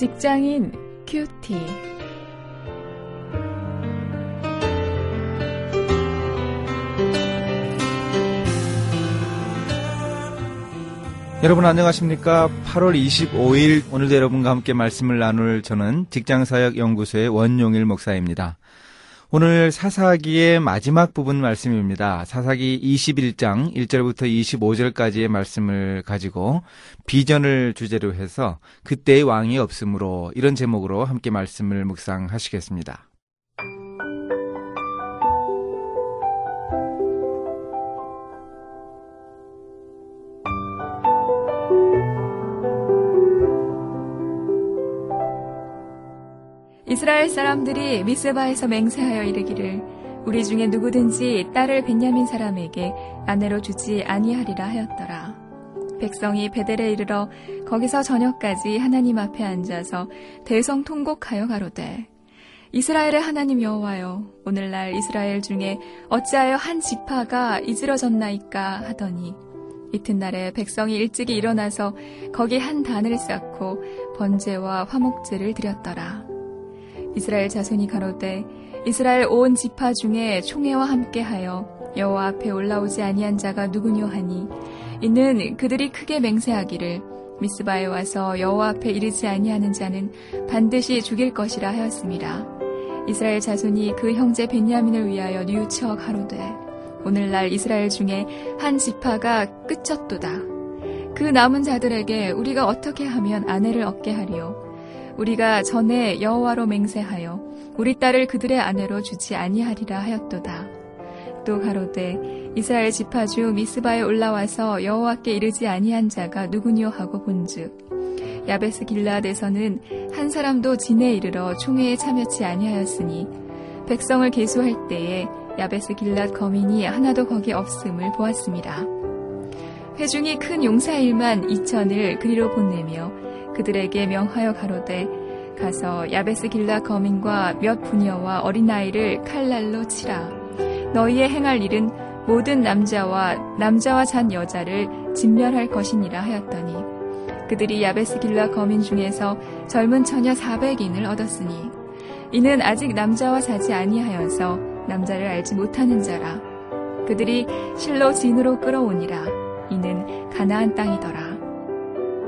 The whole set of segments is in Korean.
직장인 큐티. 여러분 안녕하십니까? 8월 25일 오늘도 여러분과 함께 말씀을 나눌 저는 직장사역연구소의 원용일 목사입니다. 오늘 사사기의 마지막 부분 말씀입니다. 사사기 21장 1절부터 25절까지의 말씀을 가지고 비전을 주제로 해서 그때의 왕이 없으므로 이런 제목으로 함께 말씀을 묵상하시겠습니다. 이스라엘 사람들이 미스바에서 맹세하여 이르기를 우리 중에 누구든지 딸을 벤야민 사람에게 아내로 주지 아니하리라 하였더라. 백성이 베델에 이르러 거기서 저녁까지 하나님 앞에 앉아서 대성 통곡하여 가로되 이스라엘의 하나님 여호와여 오늘날 이스라엘 중에 어찌하여 한 지파가 이지러졌나이까 하더니 이튿날에 백성이 일찍이 일어나서 거기 한 단을 쌓고 번제와 화목제를 드렸더라. 이스라엘 자손이 가로되 이스라엘 온 지파 중에 총회와 함께하여 여호와 앞에 올라오지 아니한 자가 누구뇨 하니 이는 그들이 크게 맹세하기를 미스바에 와서 여호와 앞에 이르지 아니하는 자는 반드시 죽일 것이라 하였습니다. 이스라엘 자손이 그 형제 벤야민을 위하여 뉘우쳐 가로되 오늘날 이스라엘 중에 한 지파가 끝쳤도다. 그 남은 자들에게 우리가 어떻게 하면 아내를 얻게 하리요? 우리가 전에 여호와로 맹세하여 우리 딸을 그들의 아내로 주지 아니하리라 하였도다. 또 가로되 이스라엘 지파 중 미스바에 올라와서 여호와께 이르지 아니한 자가 누구뇨 하고 본즉 야베스 길라드에서는 한 사람도 진에 이르러 총회에 참여치 아니하였으니 백성을 계수할 때에 야베스 길랏 거민이 하나도 거기 없음을 보았습니다. 회중이 큰 용사일만 이천을 그리로 보내며 그들에게 명하여 가로되 가서 야베스 길라 거민과 몇 부녀와 어린아이를 칼날로 치라. 너희의 행할 일은 모든 남자와 남자와 잔 여자를 진멸할 것이니라 하였더니 그들이 야베스 길라 거민 중에서 젊은 처녀 400인을 얻었으니 이는 아직 남자와 자지 아니하여서 남자를 알지 못하는 자라. 그들이 실로 진으로 끌어오니라. 이는 가나안 땅이더라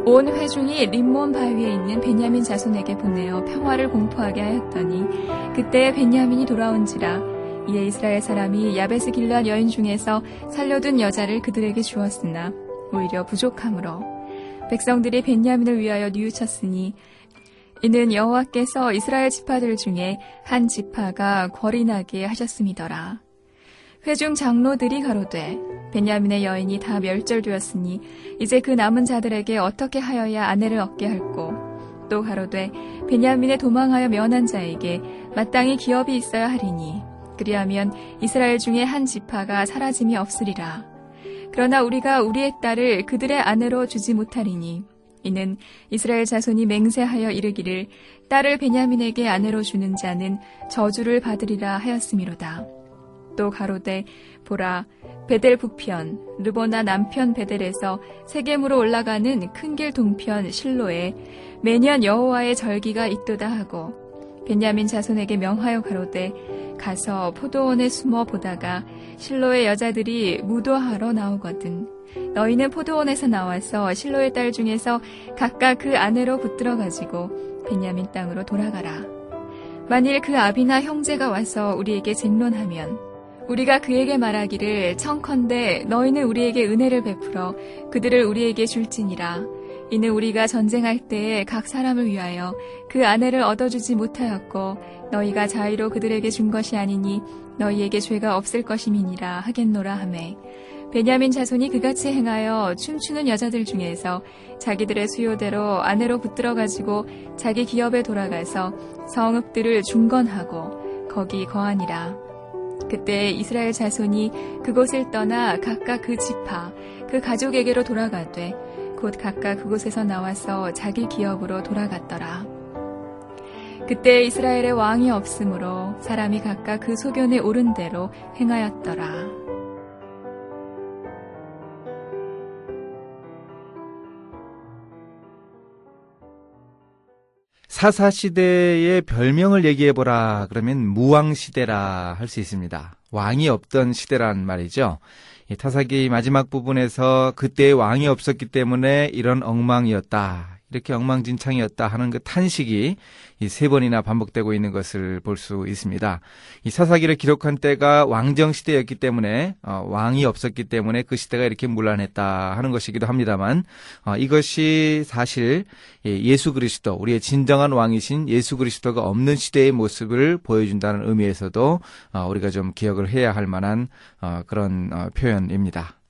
온 회중이 림몬 바위에 있는 베냐민 자손에게 보내어 평화를 공포하게 하였더니 그때 베냐민이 돌아온지라 이에 이스라엘 사람이 야베스 길란 여인 중에서 살려둔 여자를 그들에게 주었으나 오히려 부족함으로 백성들이 벤야민을 위하여 뉘우쳤으니 이는 여호와께서 이스라엘 지파들 중에 한 지파가 거리나게 하셨음이더라. 회중 장로들이 가로되 베냐민의 여인이 다 멸절되었으니 이제 그 남은 자들에게 어떻게 하여야 아내를 얻게 할꼬 또 가로되 베냐민의 도망하여 면한 자에게 마땅히 기업이 있어야 하리니 그리하면 이스라엘 중에 한 지파가 사라짐이 없으리라 그러나 우리가 우리의 딸을 그들의 아내로 주지 못하리니 이는 이스라엘 자손이 맹세하여 이르기를 딸을 베냐민에게 아내로 주는 자는 저주를 받으리라 하였음이로다. 또 가로되 보라 베델 북편 르보나 남편 베델에서 세겜으로 올라가는 큰 길 동편 실로에 매년 여호와의 절기가 있도다 하고 벤야민 자손에게 명하여 가로되 가서 포도원에 숨어 보다가 실로의 여자들이 무도하러 나오거든. 너희는 포도원에서 나와서 실로의 딸 중에서 각각 그 아내로 붙들어 가지고 벤야민 땅으로 돌아가라. 만일 그 아비나 형제가 와서 우리에게 쟁론하면 우리가 그에게 말하기를 청컨대 너희는 우리에게 은혜를 베풀어 그들을 우리에게 줄지니라. 이는 우리가 전쟁할 때에 각 사람을 위하여 그 아내를 얻어주지 못하였고 너희가 자의로 그들에게 준 것이 아니니 너희에게 죄가 없을 것임이니라 하겠노라 하매 베냐민 자손이 그같이 행하여 춤추는 여자들 중에서 자기들의 수요대로 아내로 붙들어 가지고 자기 기업에 돌아가서 성읍들을 중건하고 거기 거하니라. 그때 이스라엘 자손이 그곳을 떠나 각각 그 지파, 그 가족에게로 돌아가되 곧 각각 그곳에서 나와서 자기 기업으로 돌아갔더라. 그때 이스라엘의 왕이 없으므로 사람이 각각 그 소견에 오른 대로 행하였더라. 사사 시대의 별명을 얘기해 보라 그러면 무왕 시대라 할 수 있습니다. 왕이 없던 시대란 말이죠. 이 타사기 마지막 부분에서 그때 왕이 없었기 때문에 이런 엉망이었다. 이렇게 엉망진창이었다 하는 그 탄식이 이 세 번이나 반복되고 있는 것을 볼 수 있습니다. 이 사사기를 기록한 때가 왕정 시대였기 때문에 어, 왕이 없었기 때문에 그 시대가 이렇게 문란했다 하는 것이기도 합니다만 어, 이것이 사실 예수 그리스도 우리의 진정한 왕이신 예수 그리스도가 없는 시대의 모습을 보여준다는 의미에서도 어, 우리가 좀 기억을 해야 할 만한 어, 그런 어, 표현입니다.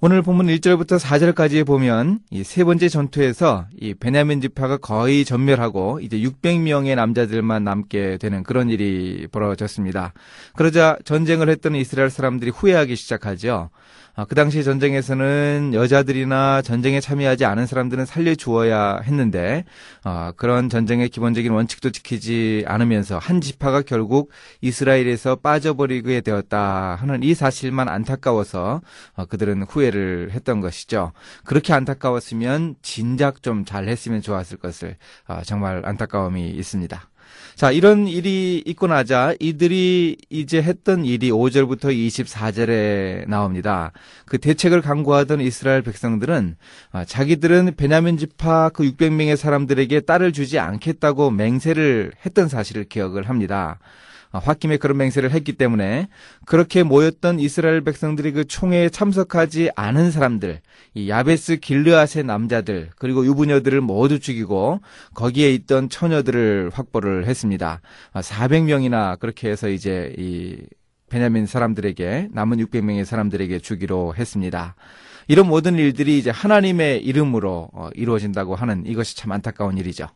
오늘 본문 1절부터 4절까지 보면 이 세 번째 전투에서 이 베냐민 지파가 거의 전멸하고 이제 600명의 남자들만 남게 되는 그런 일이 벌어졌습니다. 그러자 전쟁을 했던 이스라엘 사람들이 후회하기 시작하죠. 아, 그 당시 전쟁에서는 여자들이나 전쟁에 참여하지 않은 사람들은 살려주어야 했는데 어, 그런 전쟁의 기본적인 원칙도 지키지 않으면서 한 지파가 결국 이스라엘에서 빠져버리게 되었다 하는 이 사실만 안타까워서 어, 그들은 후회를 했던 것이죠. 그렇게 안타까웠으면 진작 좀 잘했으면 좋았을 것을 어, 정말 안타까움이 있습니다. 자, 이런 일이 있고 나자 이들이 이제 했던 일이 5절부터 24절에 나옵니다. 그 대책을 강구하던 이스라엘 백성들은 아, 자기들은 베냐민 지파 그 600명의 사람들에게 딸을 주지 않겠다고 맹세를 했던 사실을 기억을 합니다. 홧김에 아, 그런 맹세를 했기 때문에 그렇게 모였던 이스라엘 백성들이 그 총회에 참석하지 않은 사람들, 이 야베스 길르앗의 남자들 그리고 유부녀들을 모두 죽이고 거기에 있던 처녀들을 확보를 했습니다. 400명이나 아, 그렇게 해서 이제 이 베냐민 사람들에게 남은 600명의 사람들에게 주기로 했습니다. 이런 모든 일들이 이제 하나님의 이름으로 어, 이루어진다고 하는 이것이 참 안타까운 일이죠.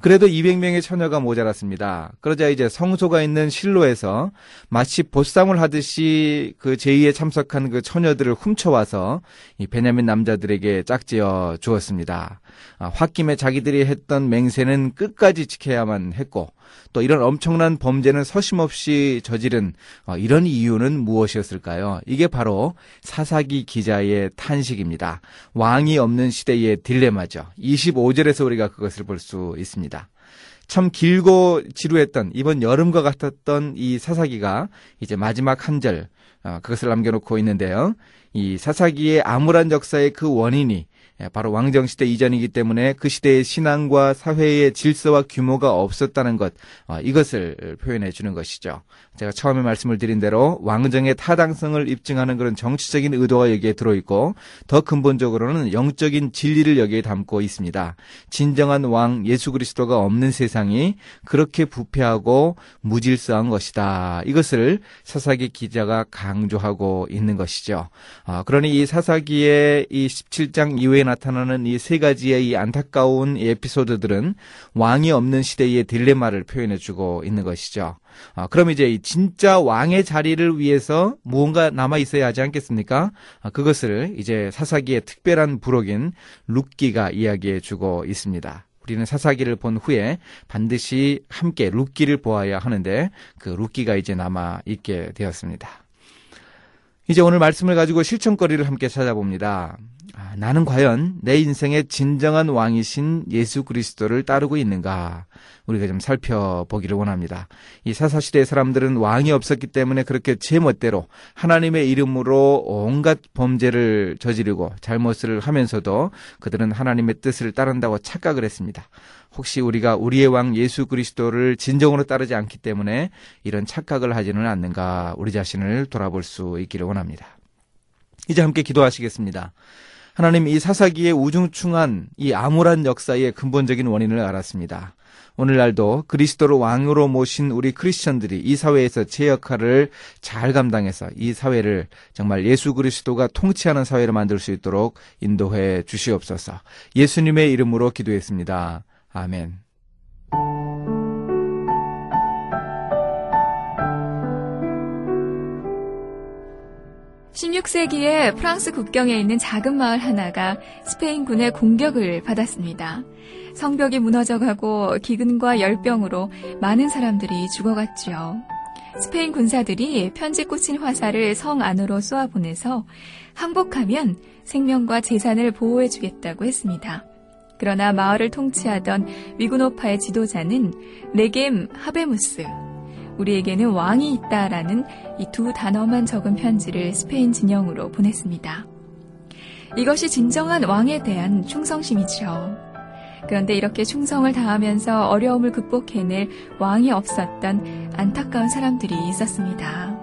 그래도 200명의 처녀가 모자랐습니다. 그러자 이제 성소가 있는 실로에서 마치 보쌈을 하듯이 그 제의에 참석한 그 처녀들을 훔쳐와서 이 베냐민 남자들에게 짝지어 주었습니다. 아, 홧김에 자기들이 했던 맹세는 끝까지 지켜야만 했고 또 이런 엄청난 범죄는 서심없이 저지른 어, 이런 이유는 무엇이었을까요? 이게 바로 사사기 기자의 탄식입니다. 왕이 없는 시대의 딜레마죠. 25절에서 우리가 그것을 볼 수 있습니다. 참 길고 지루했던 이번 여름과 같았던 이 사사기가 이제 마지막 한 절, 어, 그것을 남겨놓고 있는데요. 이 사사기의 암울한 역사의 그 원인이 예, 바로 왕정시대 이전이기 때문에 그 시대의 신앙과 사회의 질서와 규모가 없었다는 것, 어, 이것을 표현해 주는 것이죠. 제가 처음에 말씀을 드린 대로 왕정의 타당성을 입증하는 그런 정치적인 의도가 여기에 들어있고 더 근본적으로는 영적인 진리를 여기에 담고 있습니다. 진정한 왕 예수 그리스도가 없는 세상이 그렇게 부패하고 무질서한 것이다. 이것을 사사기 기자가 강조하고 있는 것이죠. 어, 그러니 이 사사기의 이 17장 이후에 나타나는 이 세 가지의 이 안타까운 에피소드들은 왕이 없는 시대의 딜레마를 표현해주고 있는 것이죠. 아, 그럼 이제 진짜 왕의 자리를 위해서 무언가 남아 있어야 하지 않겠습니까? 아, 그것을 이제 사사기의 특별한 부록인 룻기가 이야기해 주고 있습니다. 우리는 사사기를 본 후에 반드시 함께 룻기를 보아야 하는데 그 룻기가 이제 남아 있게 되었습니다. 이제 오늘 말씀을 가지고 실천거리를 함께 찾아봅니다. 아, 나는 과연 내 인생의 진정한 왕이신 예수 그리스도를 따르고 있는가? 우리가 좀 살펴보기를 원합니다. 이 사사시대 사람들은 왕이 없었기 때문에 그렇게 제멋대로 하나님의 이름으로 온갖 범죄를 저지르고 잘못을 하면서도 그들은 하나님의 뜻을 따른다고 착각을 했습니다. 혹시 우리가 우리의 왕 예수 그리스도를 진정으로 따르지 않기 때문에 이런 착각을 하지는 않는가 우리 자신을 돌아볼 수 있기를 원합니다. 이제 함께 기도하시겠습니다. 하나님 이 사사기의 우중충한 이 암울한 역사의 근본적인 원인을 알았습니다. 오늘날도 그리스도를 왕으로 모신 우리 크리스천들이 이 사회에서 제 역할을 잘 감당해서 이 사회를 정말 예수 그리스도가 통치하는 사회를 만들 수 있도록 인도해 주시옵소서. 예수님의 이름으로 기도했습니다. 아멘. 16세기에 프랑스 국경에 있는 작은 마을 하나가 스페인군의 공격을 받았습니다. 성벽이 무너져가고 기근과 열병으로 많은 사람들이 죽어갔지요. 스페인 군사들이 편지 꽂힌 화살을 성 안으로 쏘아보내서 항복하면 생명과 재산을 보호해주겠다고 했습니다. 그러나 마을을 통치하던 위구노파의 지도자는 네겜 하베무스, 우리에게는 왕이 있다라는 이 두 단어만 적은 편지를 스페인 진영으로 보냈습니다. 이것이 진정한 왕에 대한 충성심이죠. 그런데 이렇게 충성을 다하면서 어려움을 극복해낼 왕이 없었던 안타까운 사람들이 있었습니다.